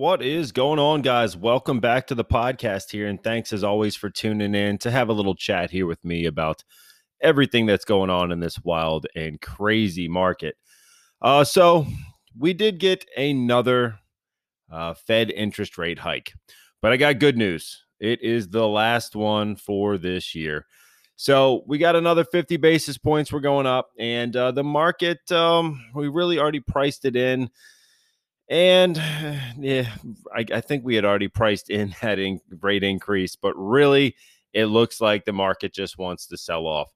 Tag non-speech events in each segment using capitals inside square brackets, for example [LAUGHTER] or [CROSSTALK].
What is going on, guys? Welcome back to the podcast here. And thanks as always for tuning in to have a little chat here with me about everything that's going on in this wild and crazy market. Uh, so, we did get another uh, Fed interest rate hike, but I got good news. It is the last one for this year. So we got another 50 basis points. We're going up, and uh, the market, um, we really already priced it in. And [SIGHS] yeah, I, I, think we had already priced in [LAUGHS] that in, rate increase, but really, it looks like the market just wants to sell off.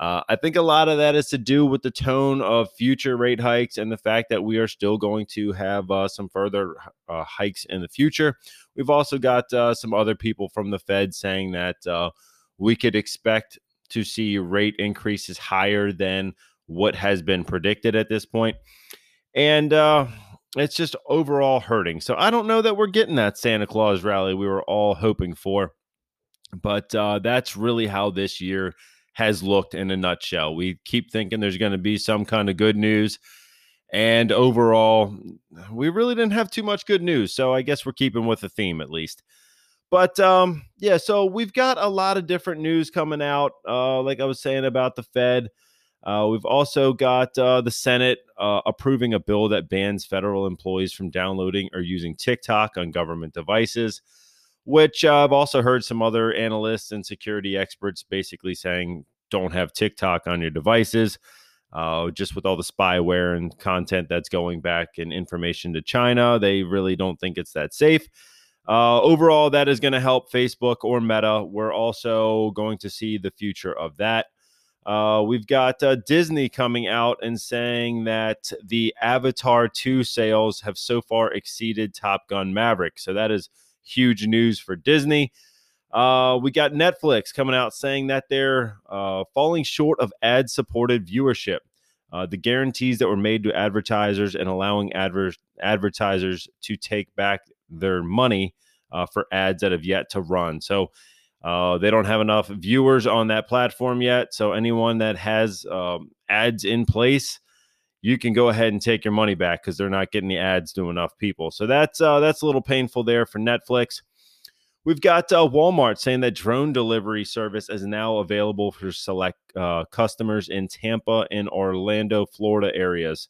Uh, I think a lot of that is to do with the tone of future rate hikes and the fact that we are still going to have uh, some further uh, hikes in the future. We've also got uh, some other people from the Fed saying that uh, we could expect to see rate increases higher than what has been predicted at this point. And uh, it's just overall hurting. So I don't know that we're getting that Santa Claus rally we were all hoping for, but uh, that's really how this year has looked in a nutshell. We keep thinking there's going to be some kind of good news. And overall, we really didn't have too much good news. So I guess we're keeping with the theme at least. But um, yeah, so we've got a lot of different news coming out. Uh, like I was saying about the Fed. Uh, we've also got uh, the Senate uh, approving a bill that bans federal employees from downloading or using TikTok on government devices, which I've also heard some other analysts and security experts basically saying don't have TikTok on your devices. Uh, just with all the spyware and content that's going back and information to China, they really don't think it's that safe. Uh, overall, that is going to help Facebook or Meta. We're also going to see the future of that. Uh, we've got uh, Disney coming out and saying that the Avatar 2 sales have so far exceeded Top Gun Maverick. So that is huge news for Disney. Uh, we got Netflix coming out saying that they're uh, falling short of ad supported viewership. Uh, the guarantees that were made to advertisers and allowing adver- advertisers to take back their money uh, for ads that have yet to run. So, uh, they don't have enough viewers on that platform yet. So anyone that has um, ads in place, you can go ahead and take your money back because they're not getting the ads to enough people. So that's uh, that's a little painful there for Netflix. We've got uh, Walmart saying that drone delivery service is now available for select uh, customers in Tampa and Orlando, Florida areas.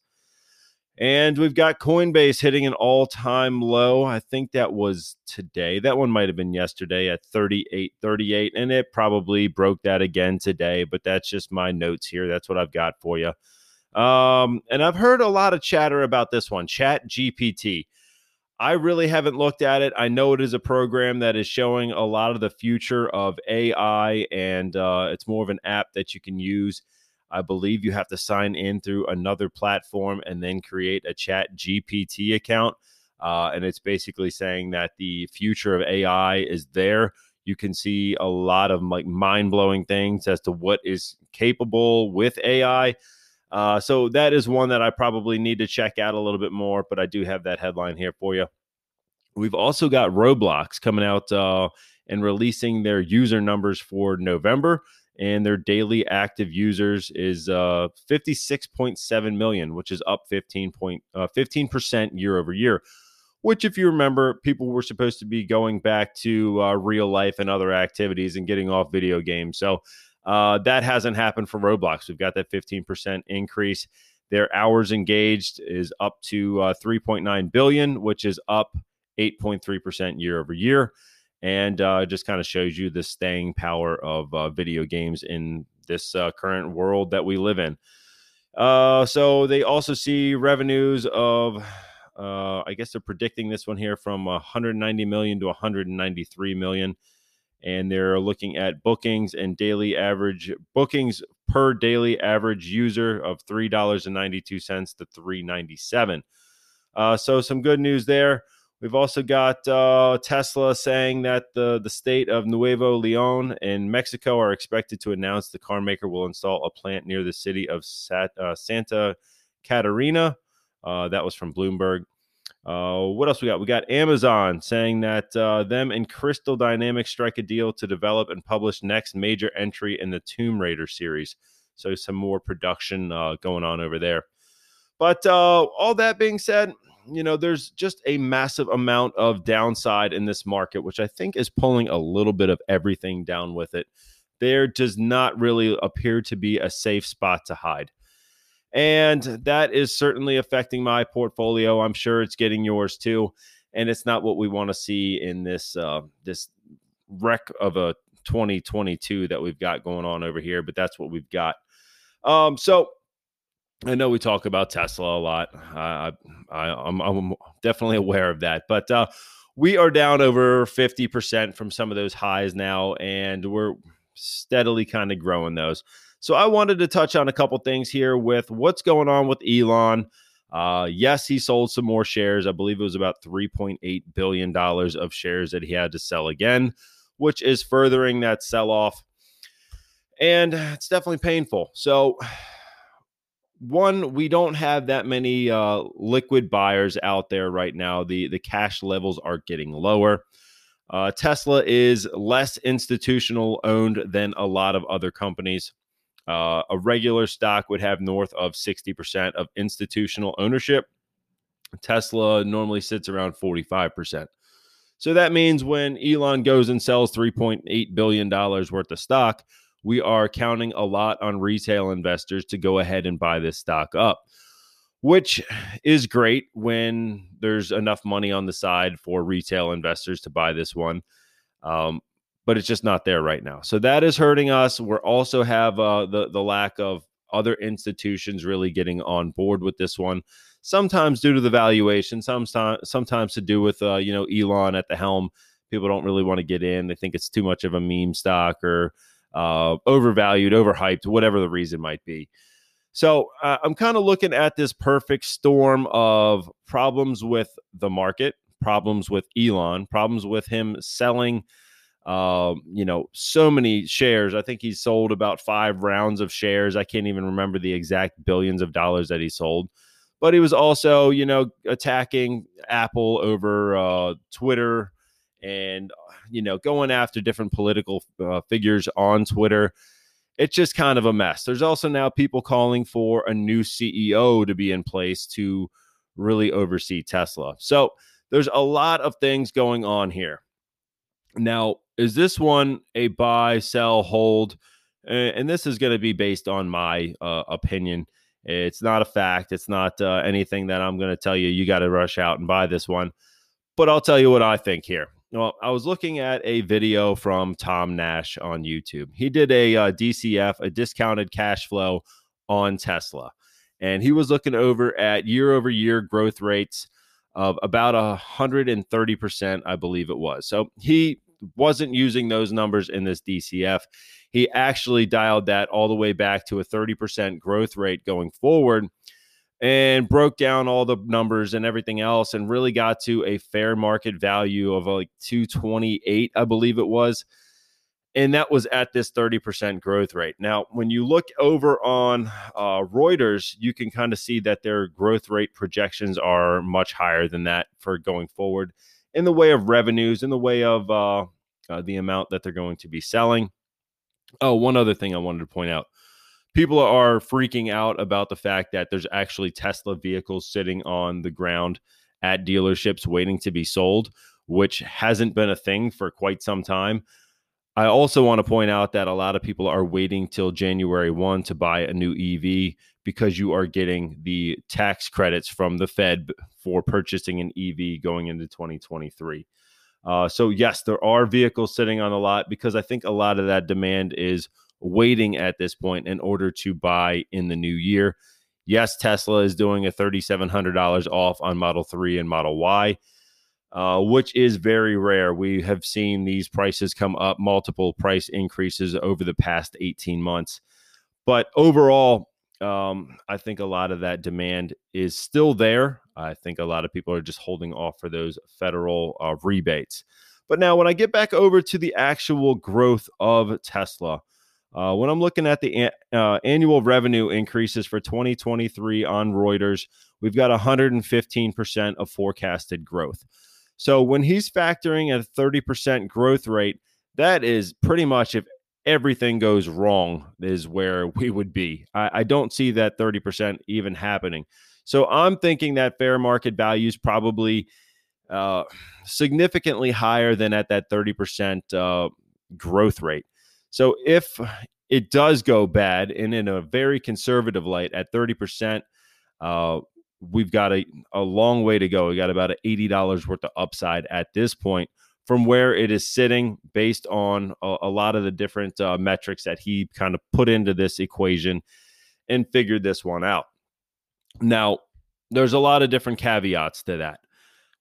And we've got Coinbase hitting an all time low. I think that was today. That one might have been yesterday at 38.38. And it probably broke that again today, but that's just my notes here. That's what I've got for you. Um, and I've heard a lot of chatter about this one, Chat GPT. I really haven't looked at it. I know it is a program that is showing a lot of the future of AI, and uh, it's more of an app that you can use I believe you have to sign in through another platform and then create a chat GPT account. Uh, and it's basically saying that the future of AI is there. You can see a lot of like mind blowing things as to what is capable with AI. Uh, so that is one that I probably need to check out a little bit more, but I do have that headline here for you. We've also got Roblox coming out uh, and releasing their user numbers for November and their daily active users is uh, 56.7 million, which is up 15 point, uh, 15% year over year. Which, if you remember, people were supposed to be going back to uh, real life and other activities and getting off video games. So uh, that hasn't happened for Roblox. We've got that 15% increase. Their hours engaged is up to uh, 3.9 billion, which is up 8.3% year over year and uh, just kind of shows you the staying power of uh, video games in this uh, current world that we live in. Uh, so they also see revenues of, uh, I guess they're predicting this one here from 190 million to 193 million, and they're looking at bookings and daily average bookings per daily average user of three dollars and ninety two cents to three ninety seven. Uh, so some good news there. We've also got uh, Tesla saying that the, the state of Nuevo Leon in Mexico are expected to announce the car maker will install a plant near the city of Sat, uh, Santa Catarina. Uh, that was from Bloomberg. Uh, what else we got? We got Amazon saying that uh, them and Crystal Dynamics strike a deal to develop and publish next major entry in the Tomb Raider series. So some more production uh, going on over there. But all that being said, you know, there's just a massive amount of downside in this market, which I think is pulling a little bit of everything down with it. There does not really appear to be a safe spot to hide. And that is certainly affecting my portfolio. I'm sure it's getting yours too. And it's not what we want to see in this uh, this wreck of a 2022 that we've got going on over here, but that's what we've got. Um, so I know we talk about Tesla a lot. I, I, am I'm definitely aware of that, but uh, we are down over 50% from some of those highs now, and we're steadily kind of growing those. So I wanted to touch on a couple things here with what's going on with Elon. Uh, yes, he sold some more shares. I believe it was about $3.8 billion of shares that he had to sell again, which is furthering that sell off. And it's definitely painful. So, one, we don't have that many uh, liquid buyers out there right now. The the cash levels are getting lower. Uh, Tesla is less institutional owned than a lot of other companies. Uh, a regular stock would have north of 60% of institutional ownership. Tesla normally sits around 45%. So that means when Elon goes and sells $3.8 billion worth of stock, we are counting a lot on retail investors to go ahead and buy this stock up, which is great when there's enough money on the side for retail investors to buy this one. Um, but it's just not there right now. So that is hurting us. We also have uh, the the lack of other institutions really getting on board with this one. Sometimes due to the valuation, sometimes sometimes to do with uh, you know Elon at the helm. People don't really want to get in. They think it's too much of a meme stock or uh, overvalued, overhyped, whatever the reason might be. So uh, I'm kind of looking at this perfect storm of problems with the market, problems with Elon, problems with him selling, uh, you know, so many shares. I think he sold about five rounds of shares. I can't even remember the exact billions of dollars that he sold. But he was also, you know, attacking Apple over uh, Twitter and you know, going after different political uh, figures on Twitter. It's just kind of a mess. There's also now people calling for a new CEO to be in place to really oversee Tesla. So there's a lot of things going on here. Now, is this one a buy, sell, hold? And this is going to be based on my uh, opinion. It's not a fact. It's not uh, anything that I'm going to tell you, you got to rush out and buy this one. But I'll tell you what I think here. Well, I was looking at a video from Tom Nash on YouTube. He did a uh, DCF, a discounted cash flow on Tesla, and he was looking over at year over year growth rates of about a hundred and thirty percent, I believe it was. So he wasn't using those numbers in this DCF. He actually dialed that all the way back to a thirty percent growth rate going forward and broke down all the numbers and everything else and really got to a fair market value of like 228 i believe it was. And that was at this 30% growth rate. Now when you look over on uh, reuters you can kind of see that their growth rate projections are much higher than that for going forward in the way of revenues in the way of uh, uh, the amount that they're going to be selling. Oh one other thing i wanted to point out people are freaking out about the fact that there's actually Tesla vehicles sitting on the ground at dealerships waiting to be sold, which hasn't been a thing for quite some time. I also want to point out that a lot of people are waiting till January 1 to buy a new EV because you are getting the tax credits from the Fed for purchasing an EV going into 2023. Uh, so, yes, there are vehicles sitting on the lot because I think a lot of that demand is waiting at this point in order to buy in the new year. Yes, Tesla is doing a $3,700 off on Model 3 and Model Y, uh, which is very rare. We have seen these prices come up, multiple price increases over the past 18 months. But overall, um, I think a lot of that demand is still there. I think a lot of people are just holding off for those federal uh, rebates. But now, when I get back over to the actual growth of Tesla, uh, when I'm looking at the uh, annual revenue increases for 2023 on Reuters, we've got 115% of forecasted growth. So when he's factoring a 30% growth rate, that is pretty much if everything goes wrong, is where [LAUGHS] we would be. I, I don't see that 30% even happening. So I'm thinking that fair market value is probably uh, significantly higher than at that 30% uh, growth rate. So if it does go bad and in a very conservative light at 30%, uh, we've got a, a long way to go. We got about $80 worth of upside at this point from where it is sitting based on a, a lot of the different uh, metrics that he kind of put into this equation and figured this one out. Now, there's a lot of different caveats to that.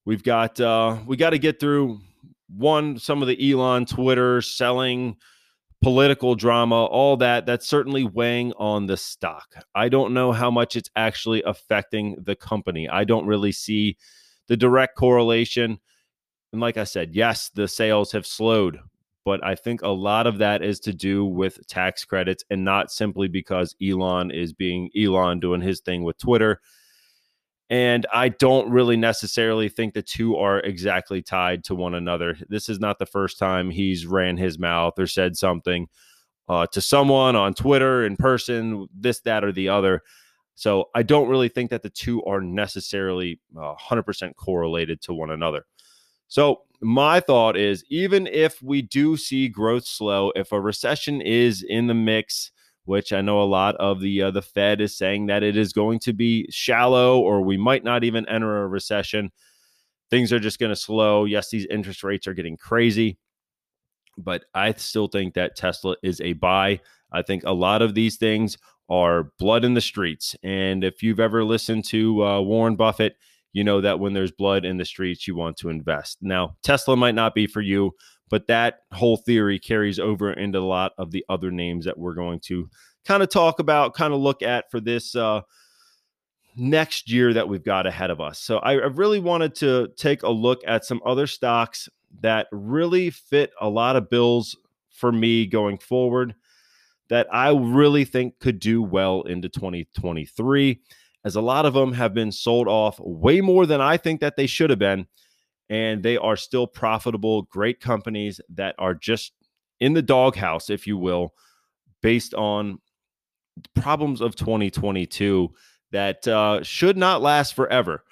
We've got uh, we got to get through one some of the Elon Twitter selling political drama, all that, that's certainly weighing on the stock. I don't know how much it's actually affecting the company. I don't really see the direct correlation. And like I said, yes, the sales have slowed, but I think a lot of that is to do with tax credits and not simply because Elon is being Elon doing his thing with Twitter and I don't really necessarily think the two are exactly tied to one another. This is not the first time he's ran his mouth or said something uh, to someone on Twitter, in person, this, that, or the other. So I don't really think that the two are necessarily uh, 100% correlated to one another. So my thought is even if we do see growth slow, if a recession is in the mix, which I know a lot of the uh, the Fed is saying that it is going to be shallow, or we might not even enter a recession. Things are just going to slow. Yes, these interest rates are getting crazy, but I still think that Tesla is a buy. I think a lot of these things are blood in the streets, and if you've ever listened to uh, Warren Buffett, you know that when there's blood in the streets, you want to invest. Now, Tesla might not be for you, but that whole theory carries over into a lot of the other names that we're going to kind of talk about, kind of look at for this uh, next year that we've got ahead of us. So I, I really wanted to take a look at some other stocks that really fit a lot of bills for me going forward that I really think could do well into 2023, as a lot of them have been sold off way more than I think that they should have been and they are still profitable, great companies that are just in the doghouse, if you will, based on problems of 2022 that uh, should not last forever.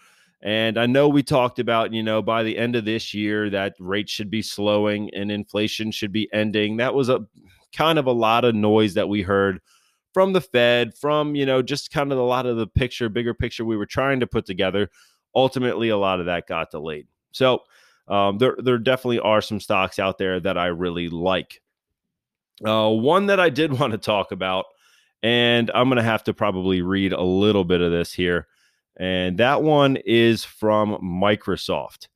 And I know we talked about, you know, by the end of this year, that rates should be slowing and inflation should be ending. That was a kind of a lot of noise that we heard from the Fed, from, you know, just kind of a lot of the picture, bigger picture we were trying to put together. Ultimately, a lot of that got delayed. So um, there there definitely are some stocks out there that I really like. Uh, one that I did [LAUGHS] want to talk about, and I'm going to have to probably read a little bit of this here, and that one is from Microsoft.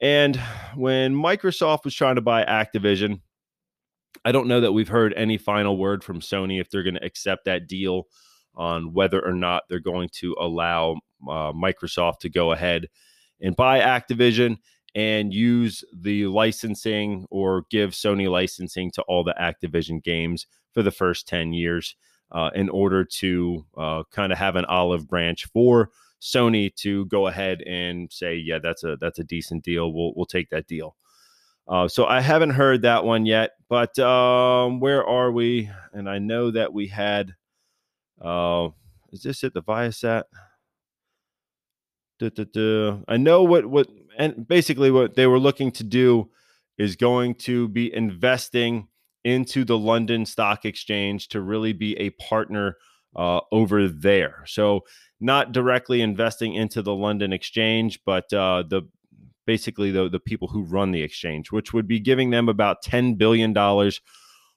And when Microsoft was trying to buy Activision, I don't know that we've heard any final word from Sony if they're going to accept that deal on whether or not they're going to allow uh, Microsoft to go ahead and buy Activision and use the licensing or give Sony licensing to all the Activision games for the first 10 years uh, in order to uh, kind of have an olive branch for Sony to go ahead and say, yeah, that's a that's a decent deal. We'll we'll take that deal. Uh, so I haven't heard that one yet, but um, where are we? And I know that we had. Uh, is this at the Viasat? Duh, duh, duh. I know what what and basically what they were looking to do is going to be investing into the London Stock Exchange to really be a partner uh, over there. So not directly investing into the London Exchange, but uh, the basically the the people who run the exchange, which would be giving them about ten billion dollars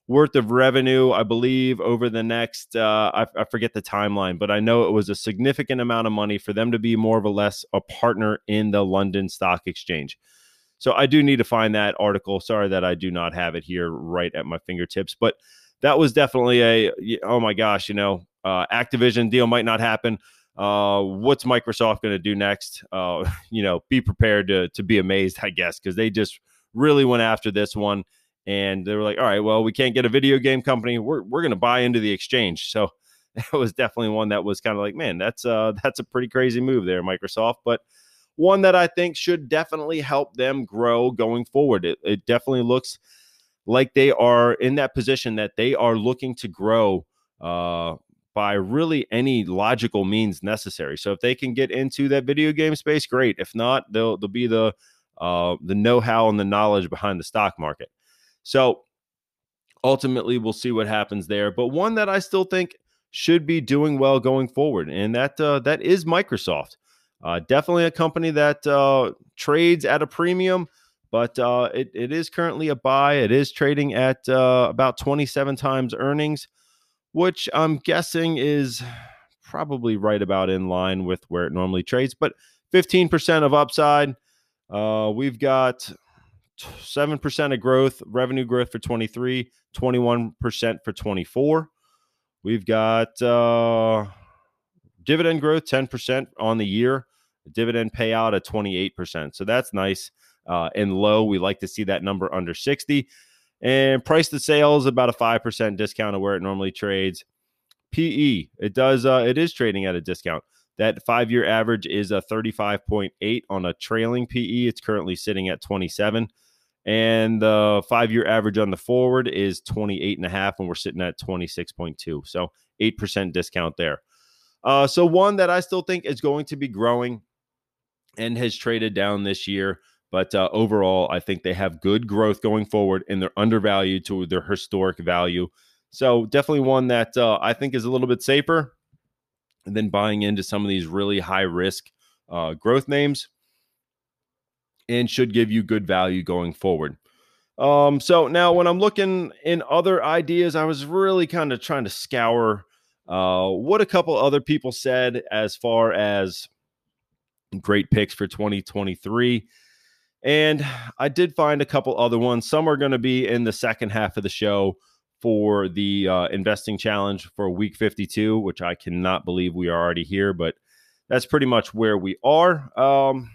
worth of revenue, I believe, over the next, uh, I, I, forget the timeline, but I know it was a significant amount of money for them to be more or less a partner in the London Stock Exchange. So I do need to find that article. Sorry that I do not have it here right at my fingertips, but that was definitely a, oh my gosh, you know, uh, Activision deal might not happen. Uh, what's Microsoft going to do next? Uh, [LAUGHS] you know, be prepared to to be amazed, I guess, because they just really went after this one, and they were like, "All right, well, we can't get a video game company. We're we're going to buy into the exchange." So [LAUGHS] that was definitely one that was kind of like, man, that's uh that's a pretty crazy move there, Microsoft, but one that I think should definitely help them grow going forward. It, it definitely looks like they are in that position that they are looking to grow uh, by really any logical means necessary. So if they can get into that video game space, great. If not, they'll they'll be the uh, the know-how and the knowledge behind the stock market. So ultimately, we'll see what happens there. But one that I still think should be doing well going forward, and that uh, that is Microsoft. Uh, definitely a company that uh, trades at a premium, but uh, it, it is currently a buy. It is trading at uh, about 27 times earnings, which I'm guessing is probably right about in line with where it normally trades, but 15% of upside. Uh, we've got 7% of growth, revenue growth for 23, 21% for 24. We've got uh, dividend growth 10% on the year, dividend payout at 28%. So that's nice uh, and low. We like to see that number under 60. And price to sales about a 5% discount of where it normally trades. PE, it does uh, it is trading at a discount. That five year average is a 35.8 on a trailing PE. It's currently sitting at 27. And the five year average on the forward is 28 and a half, and we're sitting at 26.2. So 8% discount there. Uh, so one that I still think is going to be growing and has traded down this year. But uh, overall, I think they have good growth going forward and they're undervalued to their historic value. So definitely one that uh, I think is a little bit safer than buying into some of these really high risk uh, growth names and should give you good value going forward. Um, so now when I'm looking in other ideas, I was really kind of trying to scour uh, what a couple other people said as far as great picks for 2023. And I did find a couple other ones. Some are going to be in the second half of the show for the uh, investing challenge for week 52, which I cannot believe we are already here, but that's pretty much where we are. Um,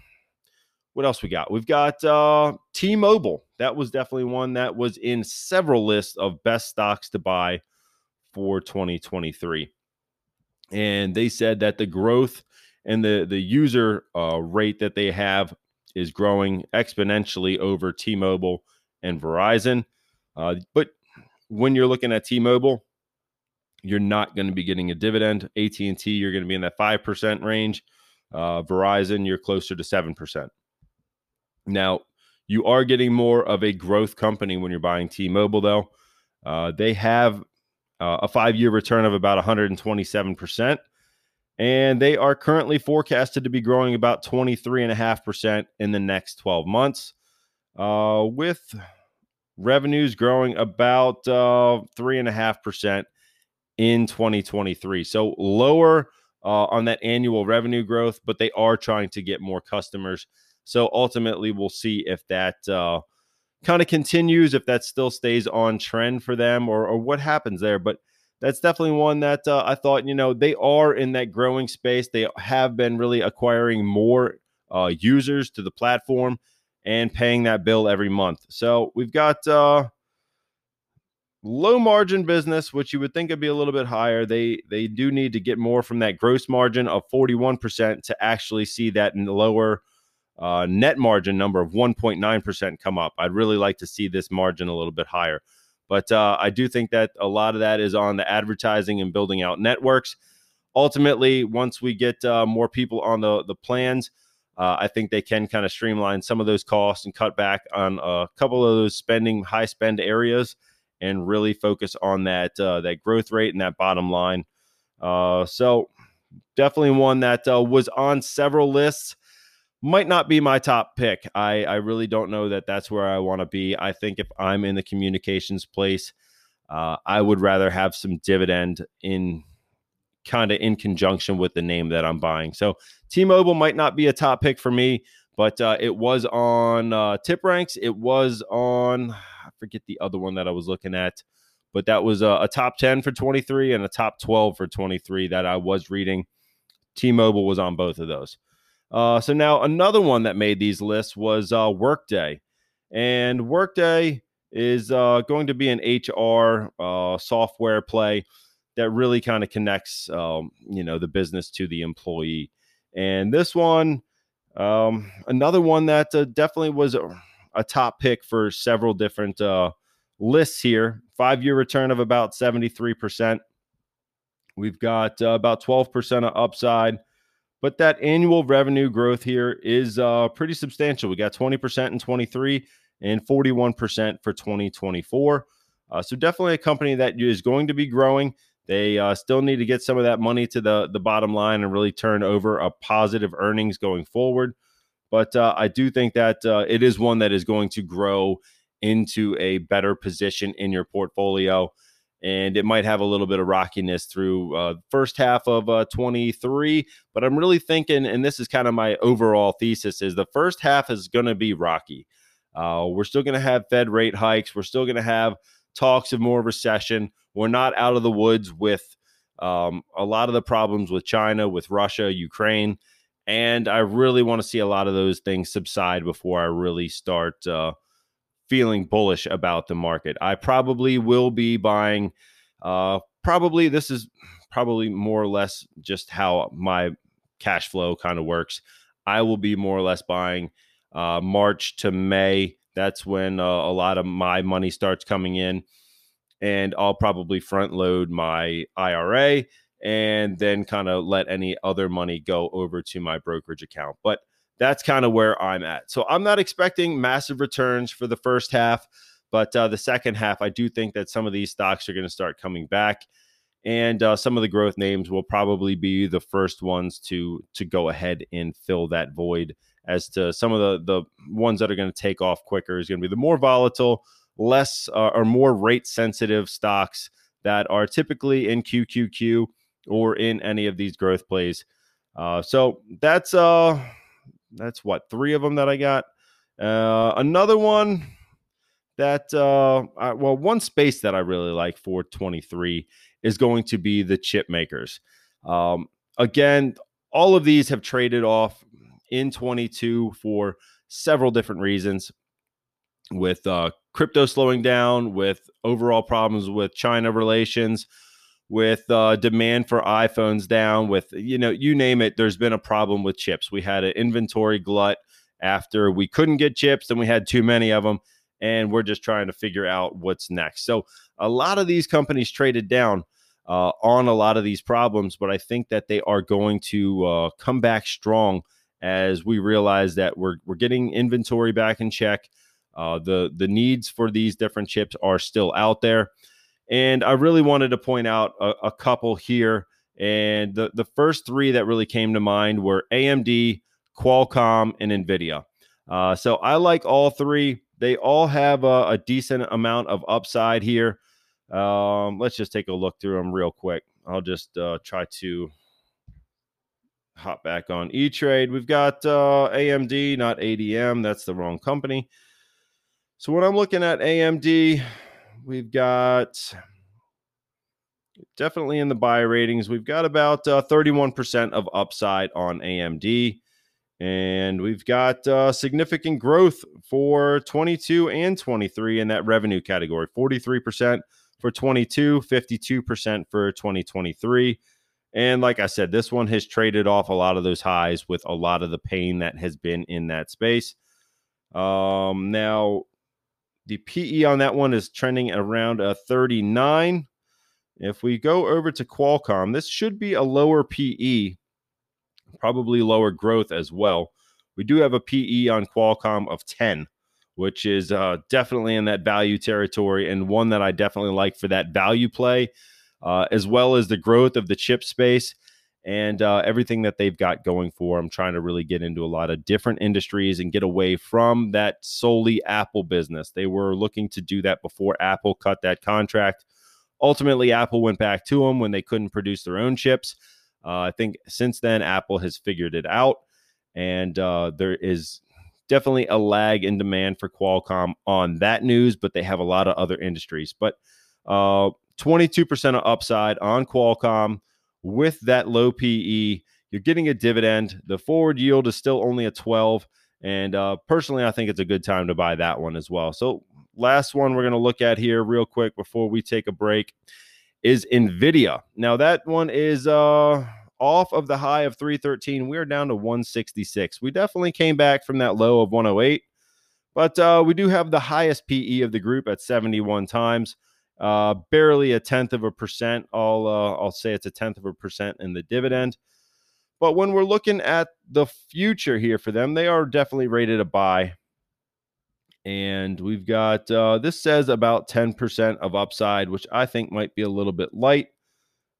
what else we got? We've got uh, T Mobile. That was definitely one that was in several lists of best stocks to buy for 2023. And they said that the growth and the, the user uh, rate that they have is growing exponentially over T Mobile and Verizon. Uh, but when you're looking at T Mobile, you're not going to be getting a dividend. AT&T, you're going to be in that 5% range. Uh, Verizon, you're closer to 7%. Now, you are getting more of a growth company when you're buying T Mobile, though. Uh, they have uh, a five year return of about 127%. And they are currently forecasted to be growing about 23.5% in the next 12 months, uh, with revenues growing about uh, 3.5% in 2023. So lower uh, on that annual revenue growth, but they are trying to get more customers. So ultimately, we'll see if that uh, kind of continues, if that still stays on trend for them, or, or what happens there. But that's definitely one that uh, I thought, you know, they are in that growing space. They have been really acquiring more uh, users to the platform and paying that bill every month. So we've got uh, low margin business, which you would think would be a little bit higher. They they do need to get more from that gross margin of 41% to actually see that in the lower uh, net margin number of 1.9% come up. I'd really like to see this margin a little bit higher. But uh, I do think that a lot of that is on the advertising and building out networks. Ultimately, once we get uh, more people on the, the plans, uh, I think they can kind of streamline some of those costs and cut back on a couple of those spending, high spend areas, and really focus on that uh, that growth rate and that bottom line. Uh, so, definitely one that uh, was on several lists might not be my top pick. I, I really don't know that that's where I want to be. I think if I'm in the communications place, uh, I would rather have some dividend in kind of in conjunction with the name that I'm buying. So T-Mobile might not be a top pick for me, but uh, it was on uh, TipRanks. It was on I forget the other one that I was looking at, but that was a, a top 10 for 23 and a top 12 for 23 that I was reading T-Mobile was on both of those. Uh, so now another one that made these lists was uh, Workday, and Workday is uh, going to be an HR uh, software play that really kind of connects, um, you know, the business to the employee. And this one, um, another one that uh, definitely was a, a, top pick for several different uh, lists here. Five year return of about 73%. We've got about 12% of upside, but that annual revenue growth here is uh, pretty substantial. We got 20% in 23 and 41% for 2024. Uh, so definitely a company that is going to be growing. They uh, still need to get some of that money to the the bottom line and really turn over a positive earnings going forward. But uh, I do think that uh, it is one that is going to grow into a better position in your portfolio. And it might have a little bit of rockiness through uh, first half of uh, 23. But I'm really thinking, and this is kind of my overall thesis, is the first half is going to be rocky. Uh, we're still going to have Fed rate hikes. We're still going to have talks of more recession. We're not out of the woods with um, a lot of the problems with China, with Russia, Ukraine. And I really want to see a lot of those things subside before I really start uh, feeling bullish about the market. I probably will be buying, uh, probably, this is probably more or less just how my cash flow kind of works. I will be more or less buying uh, March to May. That's when uh, a lot of my money starts coming in. And I'll probably front load my IRA and then kind of let any other money go over to my brokerage account. But that's kind of where I'm at. So I'm not expecting massive returns for the first half, but uh, the second half, I do think that some of these stocks are going to start coming back, and uh, some of the growth names will probably be the first ones to to go ahead and fill that void as to some of the the ones that are going to take off quicker is going to be the more volatile, less uh, or more rate sensitive stocks that are typically in QQQ or in any of these growth plays. Uh, so that's uh that's what three of them that I got. Uh, another one that uh, I, well, one space that I really like for 23 is going to be the chip makers. Um, again, all of these have traded off in 22 for several different reasons with uh, crypto slowing down, with overall problems with China relations, with uh, demand for iPhones down, with you know, you name it. There's been a problem with chips. We had an inventory glut after we couldn't get chips, and we had too many of them, and we're just trying to figure out what's next. So a lot of these companies traded down uh, on a lot of these problems, but I think that they are going to uh, come back strong as we realize that we're we're getting inventory back in check. Uh, the the needs for these different chips are still out there, and I really wanted to point out a, a couple here. And the the first three that really came to mind were AMD, Qualcomm, and Nvidia. Uh, so I like all three. They all have a, a decent amount of upside here. Um, let's just take a look through them real quick. I'll just uh, try to hop back on E Trade. We've got uh, AMD, not ADM. That's the wrong company. So when I'm looking at AMD, we've got definitely in the buy ratings. We've got about uh, 31% of upside on AMD. And we've got uh, significant growth for 22 and 23 in that revenue category 43% for 22, 52% for 2023. And like I said, this one has traded off a lot of those highs with a lot of the pain that has been in that space. Um, now, the PE on that one is trending around a 39. If we go over to Qualcomm, this should be a lower PE, probably lower growth as well. We do have a PE on Qualcomm of 10, which is uh, definitely in that value territory and one that I definitely like for that value play uh, as well as the growth of the chip space and uh, everything that they've got going for. I'm trying to really get into a lot of different industries and get away from that solely Apple business. They were looking to do that before Apple cut that contract. Ultimately, Apple went back to them when they couldn't produce their own chips. Uh, I think since then, Apple has figured it out, and uh, there is definitely a lag in demand for Qualcomm on that news, but they have a lot of other industries. But uh, 22% of upside on Qualcomm with that low PE. You're getting a dividend. The forward yield is still only a 12. And uh, personally, I think it's a good time to buy that one as well. So, last one we're going to look at here, real quick, before we take a break, is NVIDIA. Now, that one is uh, off of the high of 313. We're down to 166. We definitely came back from that low of 108, but uh, we do have the highest PE of the group at 71 times. Uh, barely a tenth of a percent. I'll uh, I'll say it's a tenth of a percent in the dividend. But when we're looking at the future here for them, they are definitely rated a buy. And we've got uh, this says about 10% of upside, which I think might be a little bit light.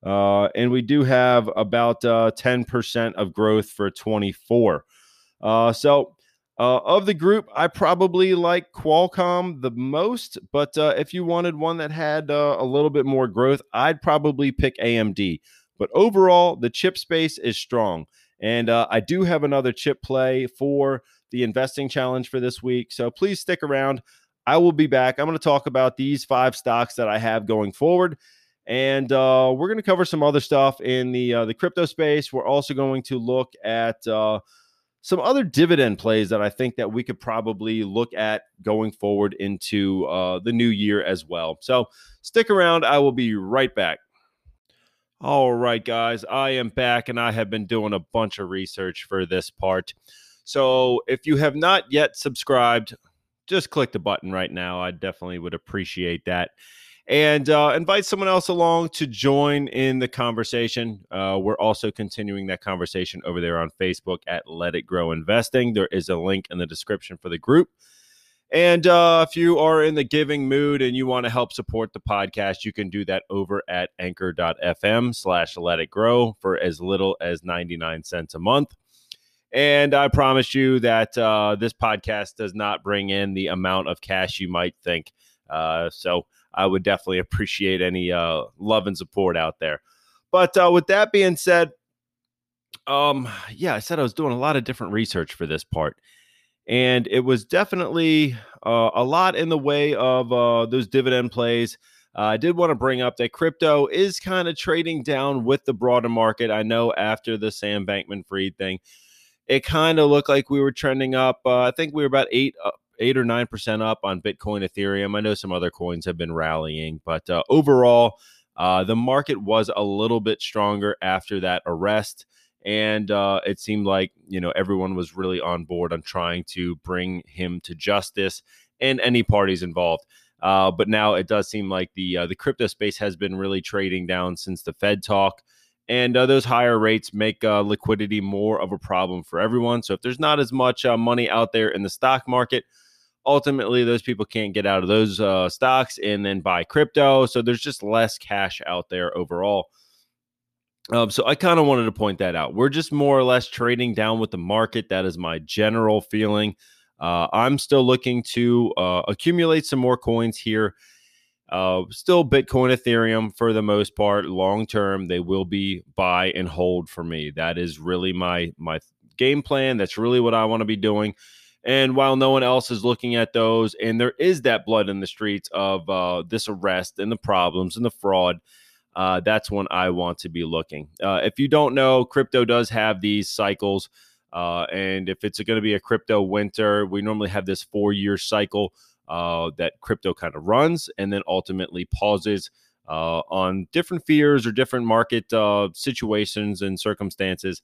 Uh, and we do have about uh, 10% of growth for 24. Uh, so, uh, of the group, I probably like Qualcomm the most. But uh, if you wanted one that had uh, a little bit more growth, I'd probably pick AMD. But overall, the chip space is strong. And I do have another chip play for the investing challenge for this week. So please stick around. I will be back. I'm going to talk about these five stocks that I have going forward and uh, we're going to cover some other stuff in the uh, the crypto space. We're also going to look at uh, some other dividend plays that I think that we could probably look at going forward into uh, the new year as well. So stick around. I will be right back. All right, guys, I am back, and I have been doing a bunch of research for this part. So if you have not yet subscribed, just click the button right now. I definitely would appreciate that and uh, invite someone else along to join in the conversation. Uh, we're also continuing that conversation over there on Facebook at Let It Grow Investing. There is a link in the description for the group. And uh, if you are in the giving mood and you want to help support the podcast, you can do that over at anchor.fm slash let it grow for as little as 99 cents a month. And I promise you that uh, this podcast does not bring in the amount of cash you might think. Uh, so I would definitely appreciate any uh, love and support out there. But uh, with that being said, um, yeah, I said I was doing a lot of different research for this part, and it was definitely uh, a lot in the way of uh, those dividend plays. Uh, I did want to bring up that crypto is kind of trading down with the broader market. I know after the Sam Bankman Fried thing, it kind of looked like we were trending up. Uh, I think we were about eight uh, eight or nine percent up on Bitcoin, Ethereum. I know some other coins have been rallying, but uh, overall, uh, the market was a little bit stronger after that arrest, and uh, it seemed like you know everyone was really on board on trying to bring him to justice and any parties involved. Uh, but now it does seem like the uh, the crypto space has been really trading down since the Fed talk and uh, those higher rates make uh, liquidity more of a problem for everyone. So if there's not as much uh, money out there in the stock market, ultimately those people can't get out of those uh, stocks and then buy crypto. So there's just less cash out there overall. Um, so I kind of wanted to point that out. We're just more or less trading down with the market. That is my general feeling. Uh, I'm still looking to uh, accumulate some more coins here. Uh, still Bitcoin, Ethereum for the most part. Long term, they will be buy and hold for me. That is really my my game plan. That's really what I want to be doing. And while no one else is looking at those, and there is that blood in the streets of uh, this arrest and the problems and the fraud, uh, that's when I want to be looking. Uh, if you don't know, crypto does have these cycles. Uh, and if it's going to be a crypto winter, we normally have this four year cycle uh, that crypto kind of runs and then ultimately pauses. Uh, on different fears or different market situations and circumstances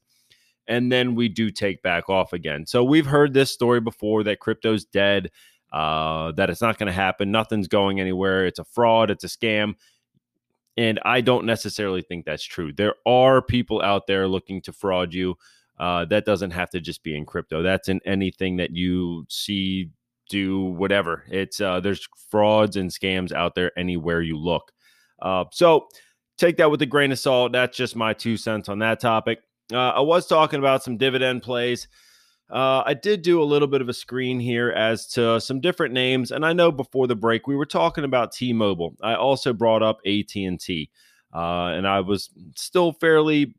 and then we do take back off again. So we've heard this story before that crypto's dead, uh, that it's not going to happen, nothing's going anywhere, it's a fraud, it's a scam. And I don't necessarily think that's true. There are people out there looking to fraud you. Uh, that doesn't have to just be in crypto. That's in anything that you see, do whatever. It's uh, there's frauds and scams out there anywhere you look. Uh, so take that with a grain of salt. That's just my two cents on that topic. Uh, I was talking about some dividend plays. Uh, I did do a little bit of a screen here as to some different names, and I know before the break we were talking about T-Mobile. I also brought up AT and T, uh, and I was still fairly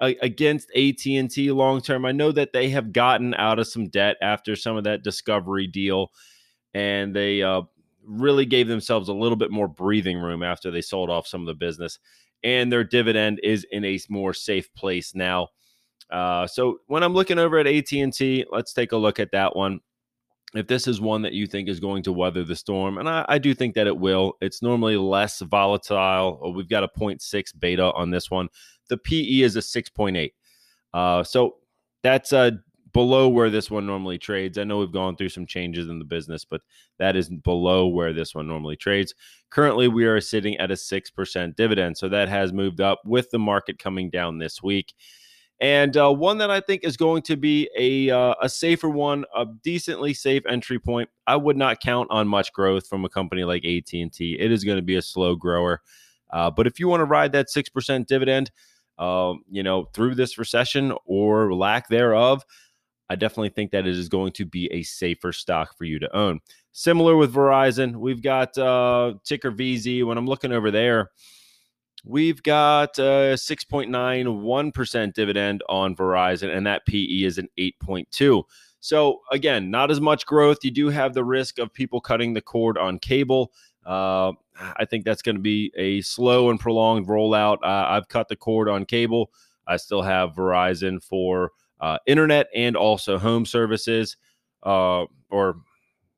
against AT and T long term. I know that they have gotten out of some debt after some of that Discovery deal, and they uh, really gave themselves a little bit more breathing room after they sold off some of the business and their dividend is in a more safe place now. Uh, so when I'm looking over at AT&T, let's take a look at that one. If this is one that you think is going to weather the storm, and I, I do think that it will, it's normally less volatile. We've got a 0.6 beta on this one. The PE is a 6.8. Uh, so that's uh, below where this one normally trades. I know we've gone through some changes in the business, but that is below where this one normally trades. Currently, we are sitting at a 6% dividend. So that has moved up with the market coming down this week and uh, one that I think is going to be a uh, a safer one, a decently safe entry point. I would not count on much growth from a company like AT and T. It is going to be a slow grower, uh, but if you want to ride that six percent dividend, um, you know, through this recession or lack thereof, I definitely think that it is going to be a safer stock for you to own. Similar with Verizon, we've got uh, ticker VZ. When I'm looking over there We've got a 6.91% dividend on Verizon, and that PE is an 8.2. So, again, not as much growth. You do have the risk of people cutting the cord on cable. Uh, I think that's going to be a slow and prolonged rollout. Uh, I've cut the cord on cable. I still have Verizon for uh, internet and also home services, uh, or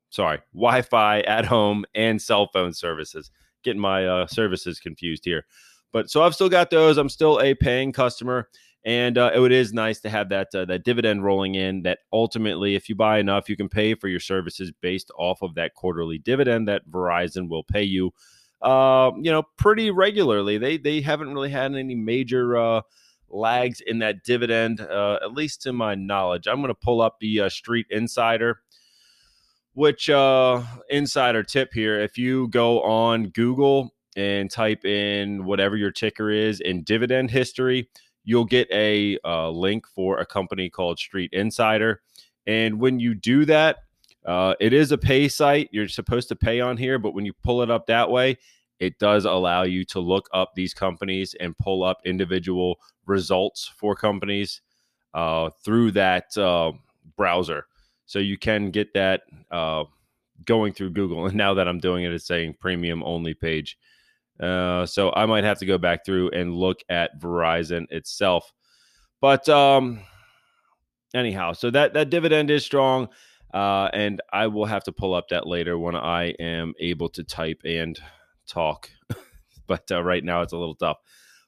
sorry, Wi Fi at home and cell phone services. Getting my uh, services confused here. But so I've still got those. I'm still a paying customer, and uh, it is nice to have that uh, that dividend rolling in. That ultimately, if you buy enough, you can pay for your services based off of that quarterly dividend that Verizon will pay you. Uh, you know, pretty regularly. They they haven't really had any major uh, lags in that dividend, uh, at least to my knowledge. I'm going to pull up the uh, Street Insider which uh insider tip here if you go on google and type in whatever your ticker is in dividend history, you'll get a uh, link for a company called Street Insider. And when you do that, uh, it is a pay site. You're supposed to pay on here, but when you pull it up that way, it does allow you to look up these companies and pull up individual results for companies uh, through that uh, browser. So you can get that uh, going through Google. [LAUGHS] And now that I'm doing it, it's saying premium only page. Uh, so I might have to go back through and look at Verizon itself. But um, anyhow, so that that dividend is strong, uh, and I will have to pull up that later when I am able to type and talk. [LAUGHS] but uh, right now it's a little tough.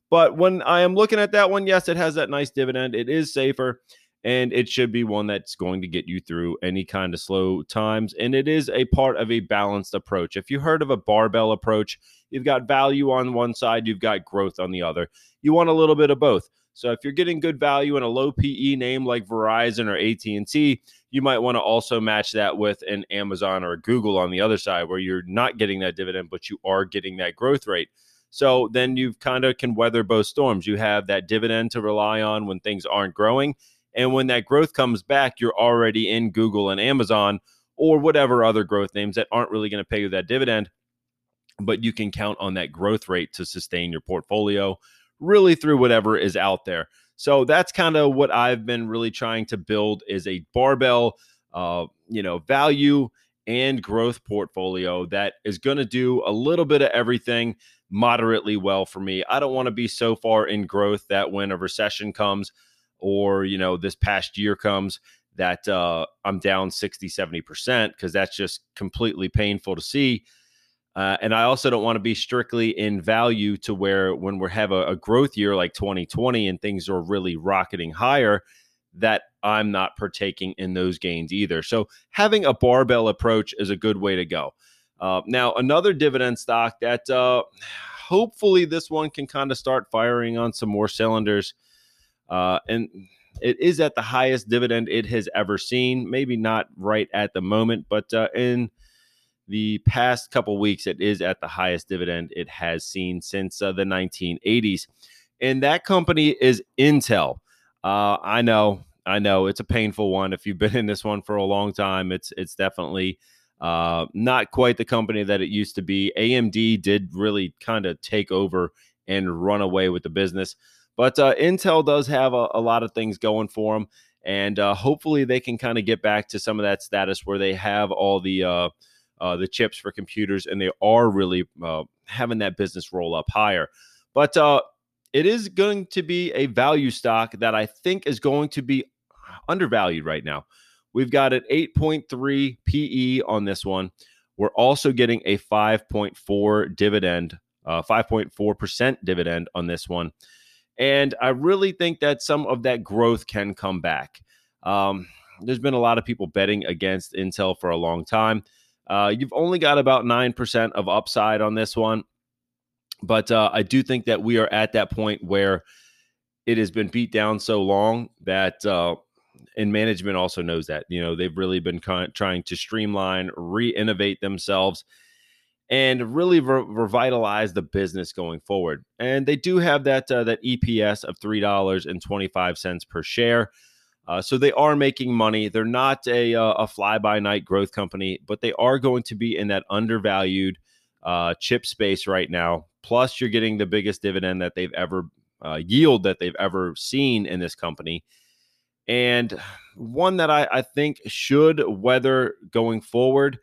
But when I am looking at that one, yes, it has that nice dividend. It is safer and it should be one that's going to get you through any kind of slow times. And it is a part of a balanced approach. If you heard of a barbell approach, you've got value on one side, you've got growth on the other. You want a little bit of both. So if you're getting good value in a low PE name like Verizon or AT&T, you might want to also match that with an Amazon or a Google on the other side where you're not getting that dividend but you are getting that growth rate. So then you've kind of can weather both storms. You have that dividend to rely on when things aren't growing and when that growth comes back, you're already in Google and Amazon or whatever other growth names that aren't really going to pay you that dividend. But you can count on that growth rate to sustain your portfolio really through whatever is out there. So that's kind of what I've been really trying to build is a barbell, uh, you know, value and growth portfolio that is going to do a little bit of everything moderately well for me. I don't want to be so far in growth that when a recession comes, or you know this past year comes that uh, I'm down 60, 70%, because that's just completely painful to see. Uh, and I also don't want to be strictly in value to where when we have a, a, growth year like 2020 and things are really rocketing higher, that I'm not partaking in those gains either. So having a barbell approach is a good way to go. Uh, now, another dividend stock that uh, hopefully this one can kind of start firing on some more cylinders uh, and it is at the highest dividend it has ever seen. Maybe not right at the moment, but uh, in the past couple weeks, it is at the highest dividend it has seen since uh, the 1980s. And that company is Intel. Uh, I know, I know, it's a painful one. If you've been in this one for a long time, it's it's definitely uh, not quite the company that it used to be. AMD did really kind of take over and run away with the business. But uh, Intel does have a, a, lot of things going for them, and uh, hopefully they can kind of get back to some of that status where they have all the uh, uh the chips for computers, and they are really uh, having that business roll up higher. But uh, it is going to be a value stock that I think is going to be undervalued right now. We've got an 8.3 PE on this one. We're also getting a 5.4 dividend, uh, 5.4% dividend on this one. And I really think that some of that growth can come back. Um, there's been a lot of people betting against Intel for a long time. Uh, you've only got about 9% of upside on this one. But uh, I do think that we are at that point where it has been beat down so long that, uh, and management also knows that, you know, they've really been trying to streamline, re innovate themselves, and really re- revitalize the business going forward. And they do have that, uh, that EPS of $3.25 per share. Uh, so they are making money. They're not a, uh, a fly by night growth company, but they are going to be in that undervalued uh, chip space right now. Plus, you're getting the biggest dividend that they've ever uh, yield that they've ever seen in this company, and one that I, I think should weather going forward,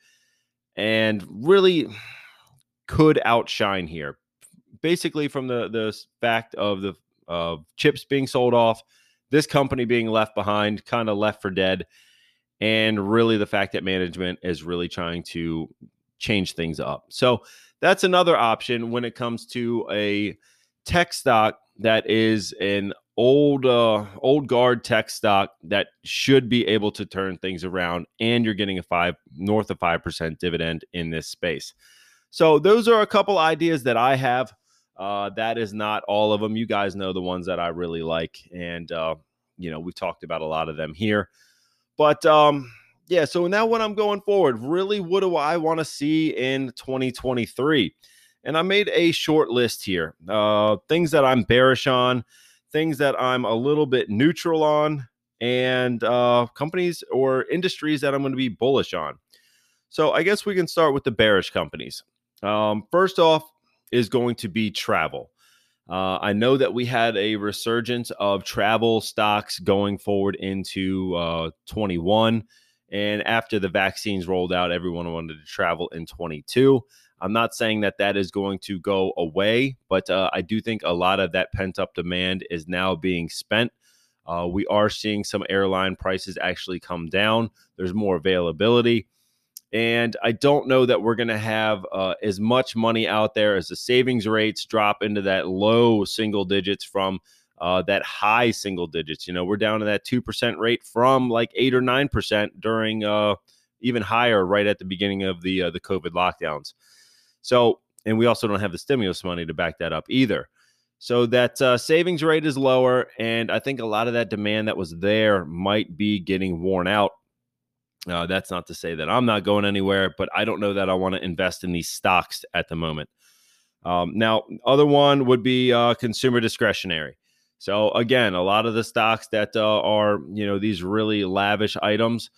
and really could outshine here. Basically, from the the fact of the uh, chips being sold off, this company being left behind, kind of left for dead, and really the fact that management is really trying to change things up. So that's another option when it comes to a tech stock that is an old uh, old guard tech stock that should be able to turn things around and you're getting a 5 north of 5% dividend in this space. So those are a couple ideas that I have. Uh, that is not all of them. You guys know the ones that I really like and uh, you know, we've talked about a lot of them here. But um yeah, so now when I'm going forward, really what do I want to see in 2023? And I made a short list here. Uh, things that I'm bearish on, things that I'm a little bit neutral on, and uh, companies or industries that I'm going to be bullish on. So I guess we can start with the bearish companies. Um, first off is going to be travel. Uh, I know that we had a resurgence of travel stocks going forward into uh, 21. And after the vaccines rolled out, everyone wanted to travel in 22. I'm not saying that that is going to go away, but uh, I do think a lot of that pent up demand is now being spent. Uh, we are seeing some airline prices actually come down. There's more availability. And I don't know that we're going to have uh, as much money out there as the savings rates drop into that low single digits from uh, that high single digits. You know, we're down to that 2% rate from like 8 or 9% during uh, even higher right at the beginning of the uh, the COVID lockdowns. So, and we also don't have the stimulus money to back that up either. So that uh, savings rate is lower, and I think a lot of that demand that was there might be getting worn out. Uh, that's not to say that I'm not going anywhere, but I don't know that I want to invest in these stocks at the moment. Um, now, other one would be uh, consumer discretionary. So again, a lot of the stocks that uh, are you know these really lavish items.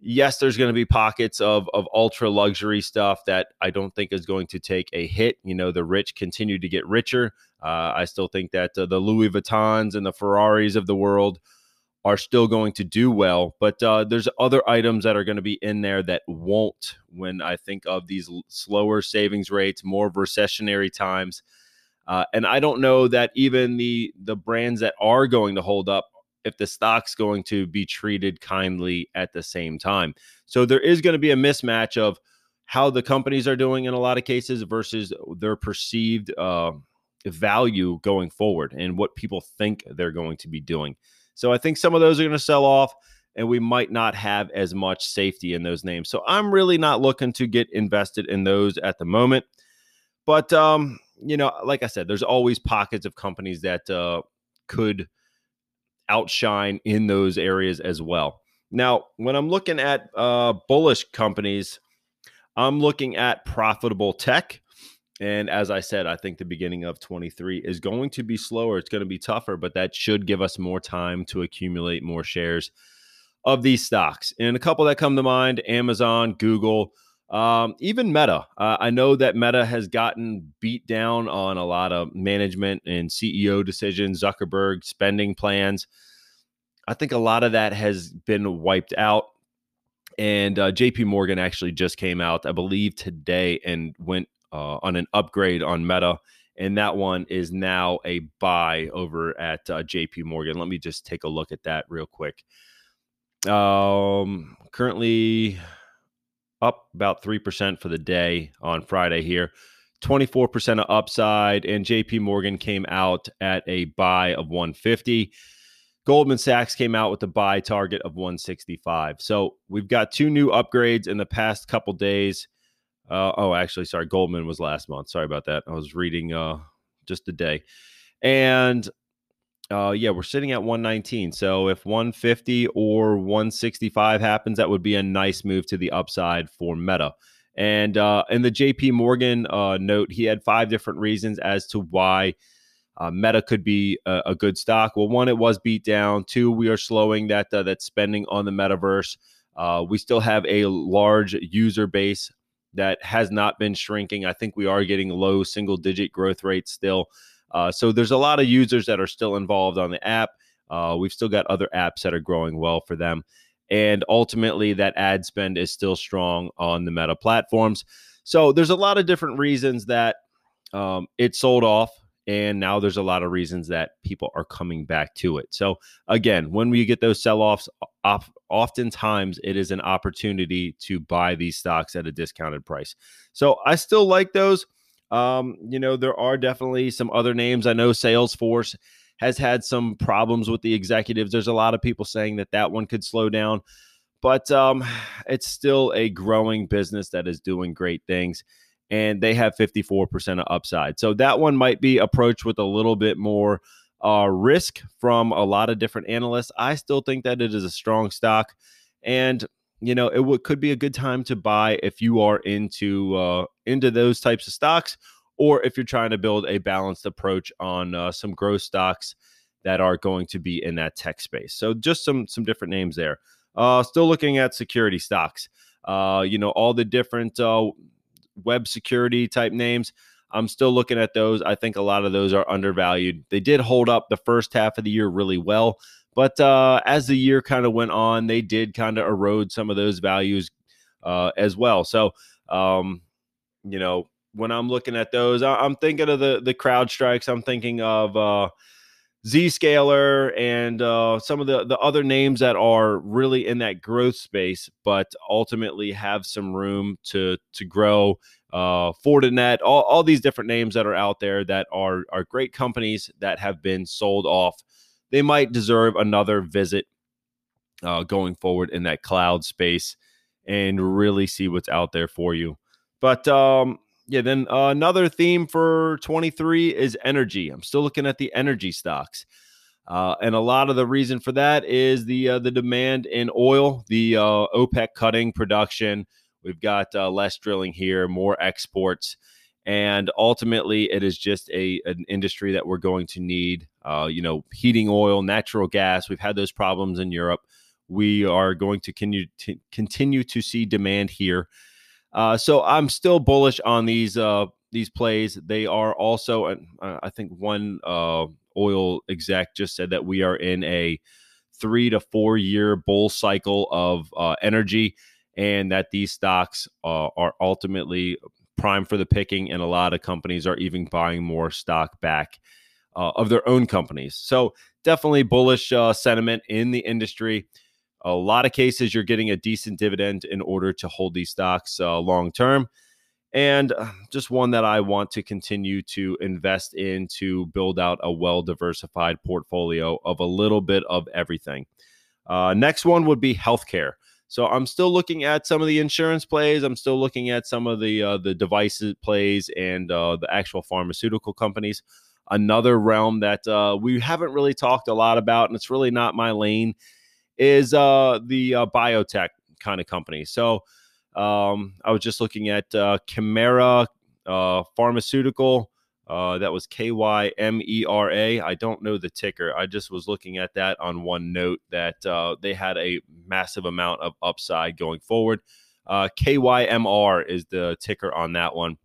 Yes, there's going to be pockets of of ultra luxury stuff that I don't think is going to take a hit. You know, the rich continue to get richer. Uh, I still think that uh, the Louis Vuittons and the Ferraris of the world are still going to do well, but uh, there's other items that are going to be in there that won't. When I think of these slower savings rates, more recessionary times uh, and I don't know that even the the brands that are going to hold up, if the stock's going to be treated kindly at the same time. So there is going to be a mismatch of how the companies are doing in a lot of cases versus their perceived uh, value going forward and what people think they're going to be doing. So I think some of those are going to sell off and we might not have as much safety in those names. So I'm really not looking to get invested in those at the moment. But um, you know, like I said, there's always pockets of companies that uh, could outshine in those areas as well. Now, when I'm looking at uh, bullish companies, I'm looking at profitable tech. And as I said, I think the beginning of 23 is going to be slower. It's going to be tougher, but that should give us more time to accumulate more shares of these stocks. And a couple that come to mind Amazon, Google, um, even Meta. Uh, I know that Meta has gotten beat down on a lot of management and CEO decisions, Zuckerberg spending plans. I think a lot of that has been wiped out. And uh, JP Morgan actually just came out, I believe, today and went uh, on an upgrade on Meta and that one is now a buy over at uh, JP Morgan. Let me just take a look at that real quick. Um, currently up about 3% for the day on Friday here. 24% of upside, and JP Morgan came out at a buy of 150. Goldman Sachs came out with a buy target of 165. So we've got two new upgrades in the past couple days. Uh, oh, actually, sorry, Goldman was last month. Sorry about that. I was reading uh, just a day, and uh, yeah, we're sitting at 119. So if 150 or 165 happens, that would be a nice move to the upside for Meta. And uh, in the JP Morgan uh, note, he had five different reasons as to why uh, Meta could be a, a, good stock. Well, one, it was beat down. Two, we are slowing that uh, that spending on the metaverse. Uh, we still have a large user base that has not been shrinking. I think we are getting low single digit growth rates still. Uh, so there's a lot of users that are still involved on the app. Uh, we've still got other apps that are growing well for them. And ultimately, that ad spend is still strong on the meta platforms. So there's a lot of different reasons that um, it sold off and now there's a lot of reasons that people are coming back to it. So again, when we get those sell-offs, off, oftentimes it is an opportunity to buy these stocks at a discounted price. So I still like those. Um, you know, there are definitely some other names. I know Salesforce has had some problems with the executives. There's a lot of people saying that that one could slow down, but um, it's still a growing business that is doing great things and they have 54% of upside. So that one might be approached with a little bit more uh, risk from a lot of different analysts. I still think that it is a strong stock, and you know it w- could be a good time to buy if you are into uh, into those types of stocks, or if you're trying to build a balanced approach on uh, some growth stocks that are going to be in that tech space. So just some some different names there. Uh, still looking at security stocks. Uh, you know all the different uh, web security type names. I'm still looking at those. I think a lot of those are undervalued. They did hold up the first half of the year really well, but uh, as the year kind of went on, they did kind of erode some of those values uh, as well. So, um, you know, when I'm looking at those, I- am thinking of the the CrowdStrikes. I'm thinking of uh, Zscaler and uh, some of the, the other names that are really in that growth space, but ultimately have some room to to grow. Uh, Fortinet, all, all these different names that are out there that are are great companies that have been sold off. They might deserve another visit uh, going forward in that cloud space and really see what's out there for you. But um, yeah, then uh, another theme for 23 is energy. I'm still looking at the energy stocks. Uh, and a lot of the reason for that is the uh, the demand in oil, the uh, OPEC cutting production. We've got uh, less drilling here, more exports, and ultimately, it is just a an industry that we're going to need. Uh, you know, heating oil, natural gas. We've had those problems in Europe. We are going to continue to continue to see demand here uh, so I'm still bullish on these uh, these plays. They are also, uh, I think, one uh, oil exec just said that we are in a three to four year bull cycle of uh, energy, and that these stocks uh, are ultimately prime for the picking, and a lot of companies are even buying more stock back of their own companies. So definitely bullish sentiment in the industry a lot of cases you're getting a decent dividend in order to hold these stocks uh, long term and uh, just one that I want to continue to invest in to build out a well diversified portfolio of a little bit of everything. Uh, next one would be healthcare. So I'm still looking at some of the insurance plays. I'm still looking at some of the uh, the devices plays and uh, the actual pharmaceutical companies. Another realm that uh, we haven't really talked a lot about, and it's really not my lane, is uh, the uh, biotech kind of company. So um, I was just looking at uh, Kymera uh, Pharmaceutical. Uh, that was K Y M E R A. I don't know the ticker. I just was looking at that on one note that uh, they had a massive amount of upside going forward. Uh, KYMR is the ticker on that one.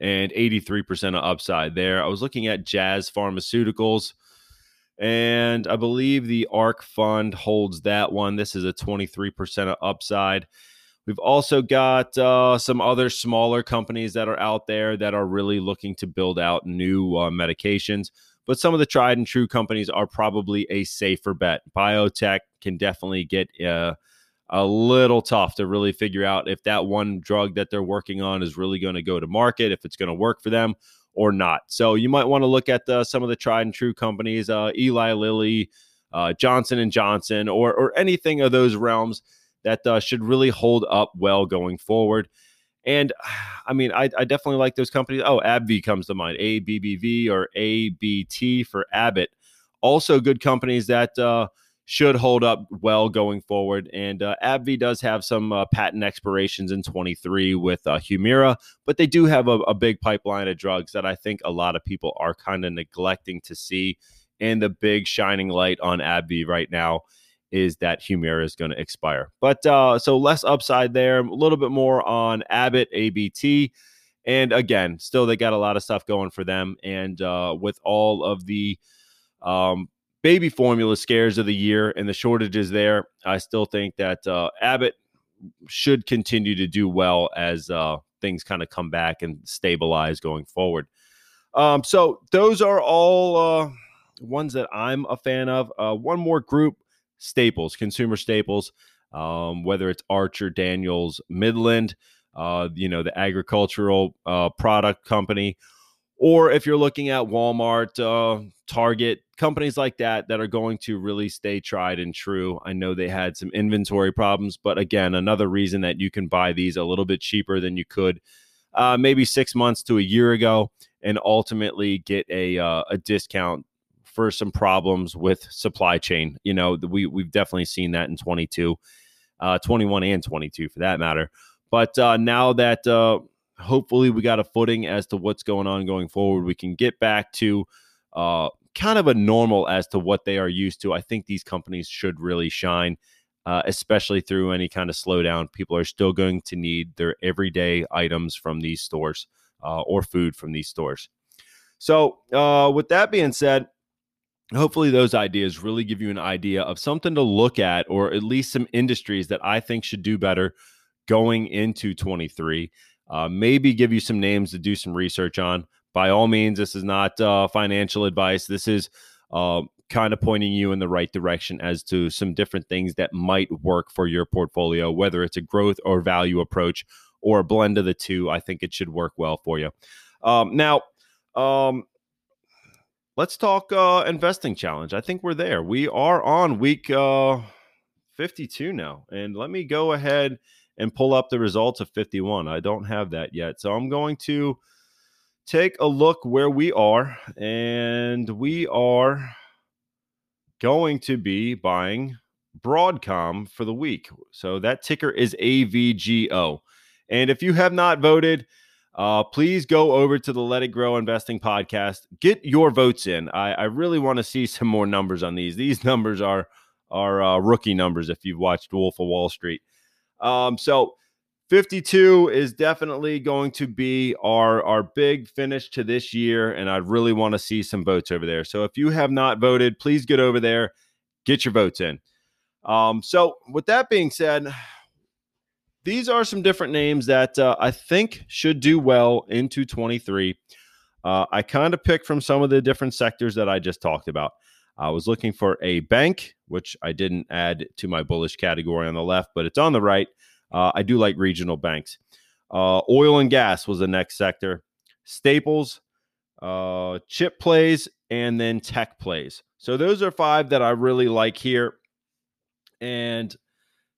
And 83% of upside there. I was looking at Jazz Pharmaceuticals. And I believe the ARK fund holds that one. This is a 23% upside. We've also got uh, some other smaller companies that are out there that are really looking to build out new uh, medications. But some of the tried and true companies are probably a safer bet. Biotech can definitely get uh, a little tough to really figure out if that one drug that they're working on is really going to go to market, if it's going to work for them or not. So you might want to look at the, some of the tried and true companies, uh, Eli Lilly, uh, Johnson and Johnson, or or anything of those realms that uh, should really hold up well going forward. And [SIGHS] I mean, I, I, definitely like those companies. Oh, AbbVie comes to mind, ABBV or ABT for Abbott. Also, good companies that uh, should hold up well going forward. And uh, AbbVie does have some uh, patent expirations in 23 with uh, Humira, but they do have a, a big pipeline of drugs that I think a lot of people are kind of neglecting to see. And the big shining light on AbbVie right now is that Humira is going to expire. But uh, so less upside there, a little bit more on Abbott, ABT. And again, still they got a lot of stuff going for them. And uh, with all of the um, baby formula scares of the year and the shortages there, I still think that uh, Abbott should continue to do well as uh, things kind of come back and stabilize going forward. Um, so those are all uh, ones that I'm a fan of. Uh, one more group staples, consumer staples, um, whether it's Archer, Daniels, Midland, uh, you know, the agricultural uh, product company, or if you're looking at Walmart, uh, Target, companies like that that are going to really stay tried and true. I know they had some inventory problems, but again, another reason that you can buy these a little bit cheaper than you could uh, maybe six months to a year ago and ultimately get a, uh, a discount for some problems with supply chain. You know, we we've definitely seen that in 22, uh, 21 and 22 for that matter. But uh, now that uh, hopefully we got a footing as to what's going on going forward, we can get back to uh, kind of a normal as to what they are used to. I think these companies should really shine. Uh, especially through any kind of slowdown, people are still going to need their everyday items from these stores uh, or food from these stores. So, uh, with that being said, hopefully those ideas really give you an idea of something to look at or at least some industries that i think should do better going into 23 uh, maybe give you some names to do some research on by all means this is not uh, financial advice this is uh, kind of pointing you in the right direction as to some different things that might work for your portfolio whether it's a growth or value approach or a blend of the two i think it should work well for you um, now um, let's talk uh, investing challenge. I think we're there. We are on week uh, 52 now. And let me go ahead and pull up the results of 51. I don't have that yet. So I'm going to take a look where we are. And we are going to be buying Broadcom for the week. So that ticker is AVGO. And if you have not voted, uh, please go over to the Let It Grow Investing podcast. Get your votes in. I, I really want to see [LAUGHS] some more numbers on these. These numbers are are uh, rookie numbers if you've watched Wolf of Wall Street. Um, so 52 is definitely going to be our our big finish to this year, and I really want to see some votes over there. So if you have not voted, please get over there, get your votes in. Um, so with that being said, these are some different names that uh, I think should do well into 23. Uh, I kind of picked from some of the different sectors that I just talked about. I was looking for a bank, which I didn't add to my bullish category on the left, but it's on the right. Uh, I do like regional banks. Uh, oil and gas was the next sector. Staples, uh, chip plays, and then tech plays. So those are five that I really like here. And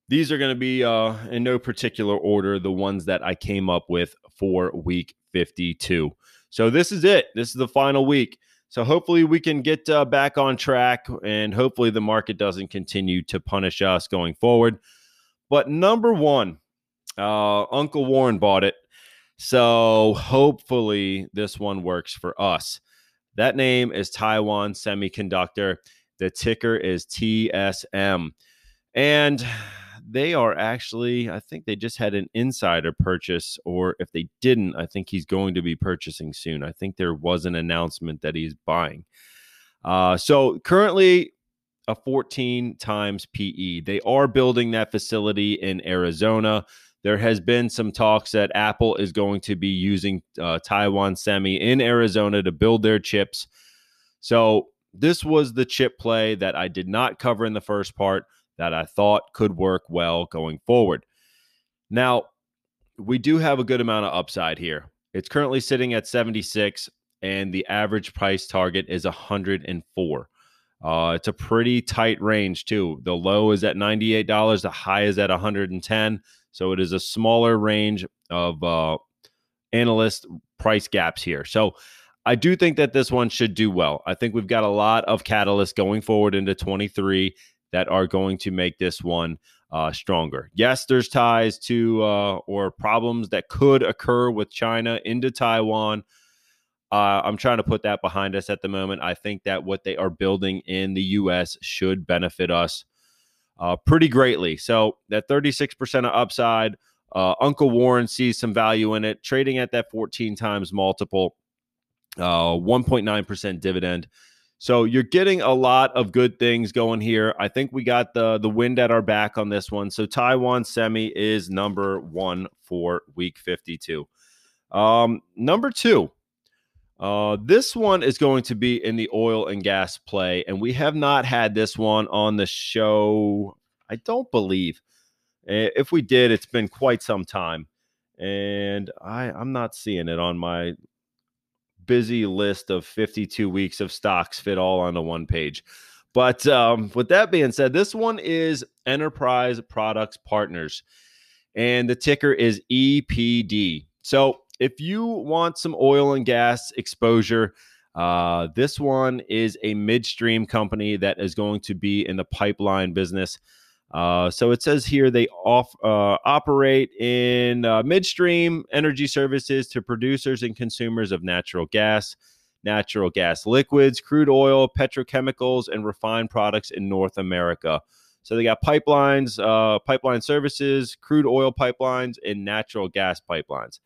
these are going to be, uh, in no particular order, the ones that I came up with for week 52. So this is it. This is the final week. So hopefully we can get uh, back on track and hopefully the market doesn't continue to punish us going forward. But number one, uh, Uncle Warren bought it. So hopefully this one works for us. That name is Taiwan Semiconductor. The ticker is TSM. And they are actually, I think they just had an insider purchase, or if they didn't, I think he's going to be purchasing soon. I think there was an announcement that he's buying. Uh, so currently, a 14 times PE. They are building that facility in Arizona. There has been some talks that Apple is going to be using uh, Taiwan Semi in Arizona to build their chips. So this was the chip play that I did not cover in the first part that I thought could work well going forward. Now, we do have a good amount of upside here. It's currently sitting at 76 and the average price target is 104. Uh, it's a pretty tight range too. The low is at $98, the high is at 110. So it is a smaller range of uh, analyst price gaps here. So I do think that this one should do well. I think we've got a lot of catalysts going forward into 23 that are going to make this one uh, stronger. Yes, there's ties to uh, or problems that could occur with China into Taiwan. Uh, I'm trying to put that behind us at the moment. I think that what they are building in the U.S. should benefit us uh, pretty greatly. So that 36% of upside, uh, Uncle Warren sees some value in it, trading at that 14 times multiple, uh, 1.9% dividend. So you're getting a lot of good things going here. I think we got the the wind at our back on this one. So Taiwan Semi is number one for week 52. Um, number two, uh, this one is going to be in the oil and gas play, and we have not had this one on the show. I don't believe. If we did, it's been quite some time, and I I'm not seeing it on my busy list of 52 weeks of stocks fit all onto one page. But um, with that being said, this one is Enterprise Products Partners, and the ticker is EPD. So if you want some oil and gas exposure, uh, this one is a midstream company that is going to be in the pipeline business. Uh, so it says here they off, uh, operate in uh, midstream energy services to producers and consumers of natural gas, natural gas liquids, crude oil, petrochemicals, and refined products in North America. So they got pipelines, uh, pipeline services, crude oil pipelines, and natural gas pipelines.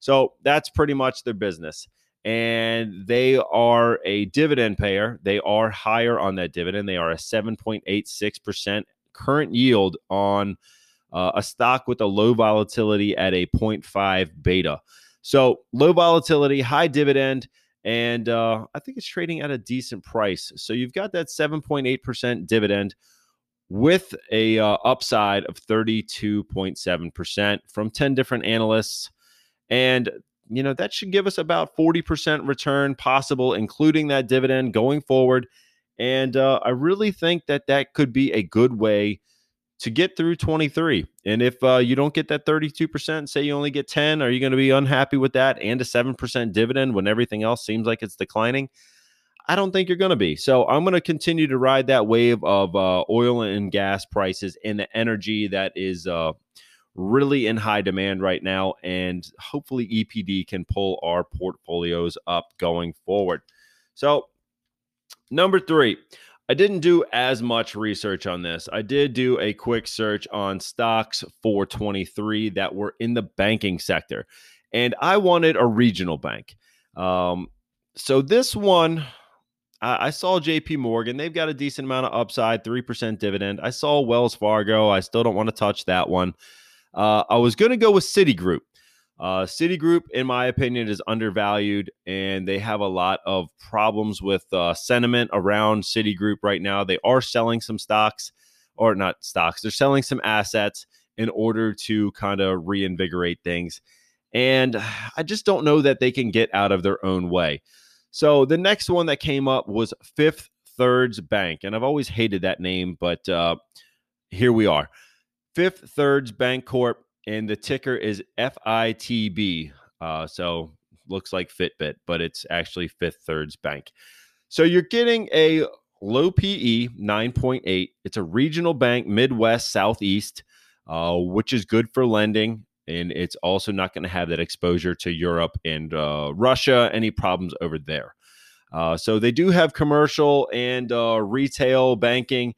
So that's pretty much their business. And they are a dividend payer. They are higher on that dividend. They are a 7.86% current yield on uh, a stock with a low volatility at a 0.5 beta. So low volatility, high dividend, and uh, I think it's trading at a decent price. So you've got that 7.8% dividend with a uh, upside of 32.7% from 10 different analysts. And, you know, that should give us about 40% return possible, including that dividend going forward. And uh, I really think that that could be a good way to get through 23. And if uh, you don't get that 32%, say you only get 10, are you going to be unhappy with that and a 7% dividend when everything else seems like it's declining? I don't think you're going to be. So I'm going to continue to ride that wave of uh, oil and gas prices and the energy that is uh, really in high demand right now. And hopefully, EPD can pull our portfolios up going forward. So, number three, I didn't do as much research on this. I did do a quick search on stocks for 23 that were in the banking sector, and I wanted a regional bank. Um, so, this one, I, saw JP Morgan. They've got a decent amount of upside, 3% dividend. I saw Wells Fargo. I still don't want to touch that one. Uh, I was going to go with Citigroup. Uh, Citigroup, in my opinion, is undervalued, and they have a lot of problems with uh, sentiment around Citigroup right now. They are selling some stocks, or not stocks, they're selling some assets in order to kind of reinvigorate things. And I just don't know that they can get out of their own way. So the next one that came up was Fifth Thirds Bank. And I've always hated that name, but uh, here we are. Fifth Thirds Bank Corp, and the ticker is FITB. Uh, so looks like Fitbit, but it's actually Fifth Thirds Bank. So you're getting a low PE, 9.8. It's a regional bank, Midwest, Southeast, uh, which is good for lending. And it's also not going to have that exposure to Europe and uh, Russia, any problems over there. Uh, so they do have commercial and uh, retail banking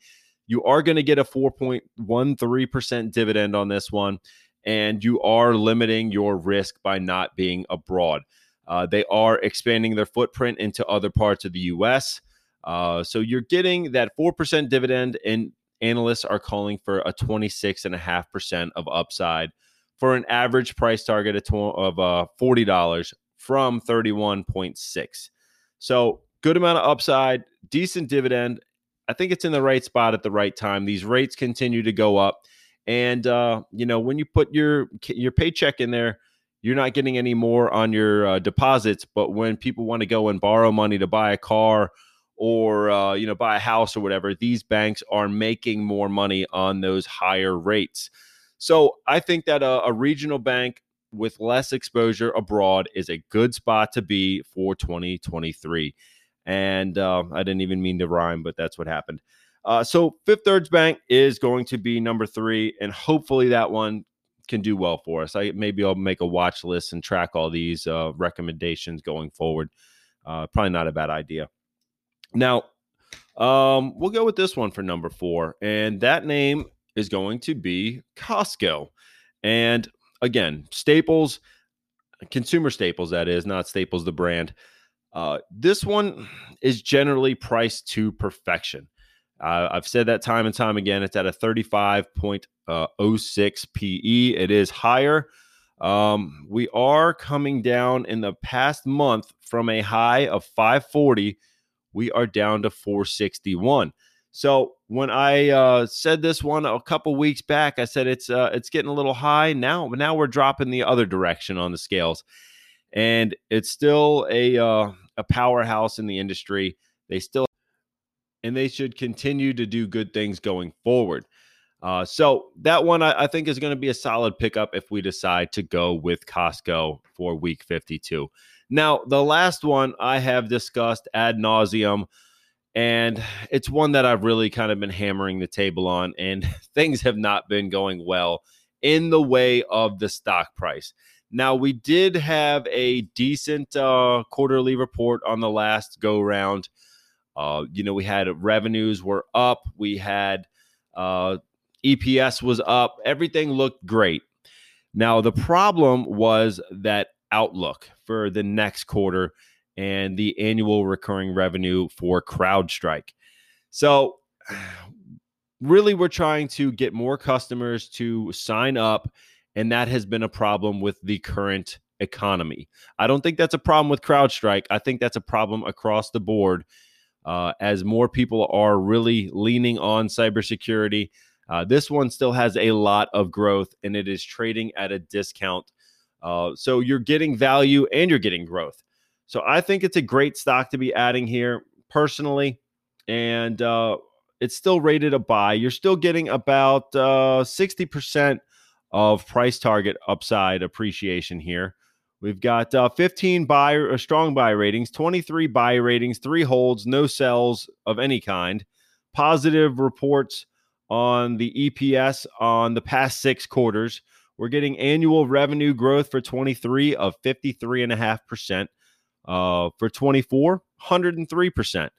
you are going to get a 4.13% dividend on this one, and you are limiting your risk by not being abroad. Uh, they are expanding their footprint into other parts of the U.S. Uh, so you're getting that 4% dividend, and analysts are calling for a 26.5% of upside for an average price target of, of uh, $40 from 31.6. So good amount of upside, decent dividend. I think it's in the right spot at the right time. These rates continue to go up. And uh, you know, when you put your your paycheck in there, you're not getting any more on your uh, deposits. But when people want to go and borrow money to buy a car or uh, you know buy a house or whatever, these banks are making more money on those higher rates. So I think that a, a regional bank with less exposure abroad is a good spot to be for 2023. And uh, I didn't even mean to rhyme, but that's what happened. Uh, so Fifth Third's Bank is going to be number three, and hopefully that one can do well for us. I maybe I'll make a watch list and track all these uh, recommendations going forward. Uh, probably not a bad idea. Now, um, we'll go with this one for number four, and that name is going to be Costco. And again, Staples, consumer staples, that is, not Staples, the brand. Uh, this one is generally priced to perfection. Uh, I've said that time and time again. It's at a 35.06 PE. It is higher. Um, we are coming down in the past month from a high of 540. We are down to 461. So when I uh, said this one a couple weeks back, I said it's uh, it's getting a little high now. Now we're dropping the other direction on the scales, and it's still a uh, a powerhouse in the industry. They still and they should continue to do good things going forward. Uh, so that one I, I think is going to be a solid pickup if we decide to go with Costco for Week 52. Now the last one I have discussed ad nauseum and it's one that I've really kind of been hammering the table on, and [LAUGHS] things have not been going well in the way of the stock price. Now, we did have a decent uh, quarterly report on the last go round. Uh, you know, we had revenues were up, we had uh, EPS was up, everything looked great. Now, the problem was that outlook for the next quarter and the annual recurring revenue for CrowdStrike. So, [SIGHS] really, we're trying to get more customers to sign up, and that has been a problem with the current economy. I don't think that's a problem with CrowdStrike. I think that's a problem across the board uh, as more people are really leaning on cybersecurity. Uh, this one still has a lot of growth and it is trading at a discount. Uh, so you're getting value and you're getting growth. So I think it's a great stock to be adding here personally. And uh, it's still rated a buy. You're still getting about uh, 60% of price target upside appreciation here. We've got uh, 15 buy strong buy ratings, 23 buy ratings, three holds, no sells of any kind. Positive reports on the EPS on the past six quarters. We're getting annual revenue growth for 23 of 53.5%. Uh, for 24, 103%.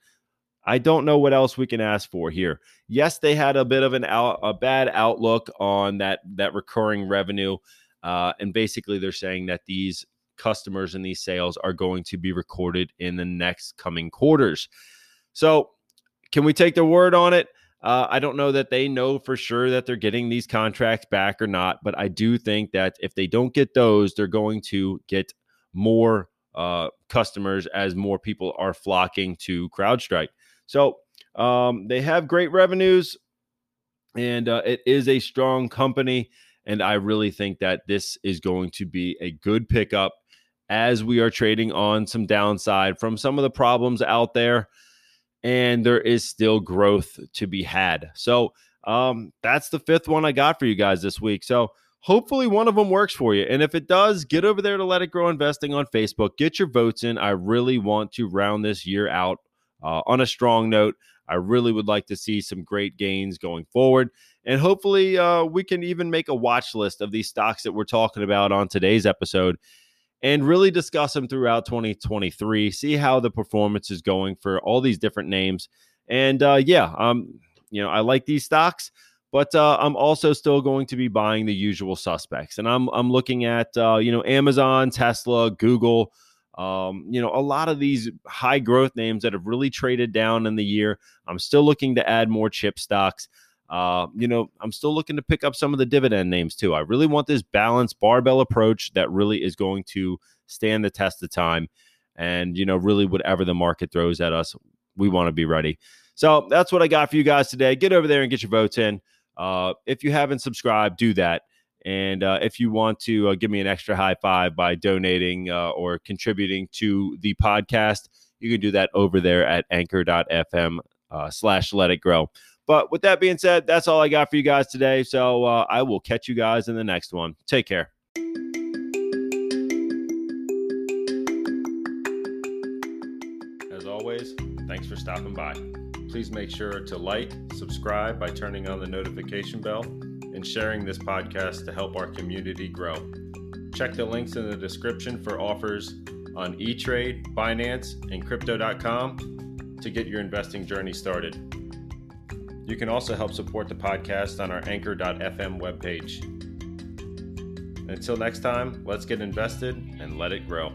I don't know what else we can ask for here. Yes, they had a bit of an out, a bad outlook on that that recurring revenue, uh, and basically they're saying that these customers and these sales are going to be recorded in the next coming quarters. So, can we take their word on it? Uh, I don't know that they know for sure that they're getting these contracts back or not, but I do think that if they don't get those, they're going to get more uh, customers as more people are flocking to CrowdStrike. So um, they have great revenues, and uh, it is a strong company. And I really think that this is going to be a good pickup as we are trading on some downside from some of the problems out there. And there is still growth to be had. So um, that's the fifth one I got for you guys this week. So hopefully one of them works for you. And if it does, get over there to Let It Grow Investing on Facebook. Get your votes in. I really want to round this year out uh, on a strong note. I really would like to see some great gains going forward. And hopefully, uh, we can even make a watch list of these stocks that we're talking about on today's episode and really discuss them throughout 2023. See how the performance is going for all these different names. And uh, yeah, um, you know, I like these stocks. But uh, I'm also still going to be buying the usual suspects, and I'm I'm looking at uh, you know Amazon, Tesla, Google, um, you know a lot of these high growth names that have really traded down in the year. I'm still looking to add more chip stocks. Uh, you know, I'm still looking to pick up some of the dividend names too. I really want this balanced barbell approach that really is going to stand the test of time. And, you know, really whatever the market throws at us, we want to be ready. So that's what I got for you guys today. Get over there and get your votes in. Uh, if you haven't subscribed, do that. And uh, if you want to uh, give me an extra high five by donating uh, or contributing to the podcast, you can do that over there at anchor.fm uh, slash let it grow. But with that being said, that's all I got for you guys today. So uh, I will catch you guys in the next one. Take care. As always, thanks for stopping by. Please make sure to like, subscribe by turning on the notification bell, and sharing this podcast to help our community grow. Check the links in the description for offers on eTrade, Binance, and Crypto.com to get your investing journey started. You can also help support the podcast on our Anchor.fm webpage. Until next time, let's get invested and let it grow.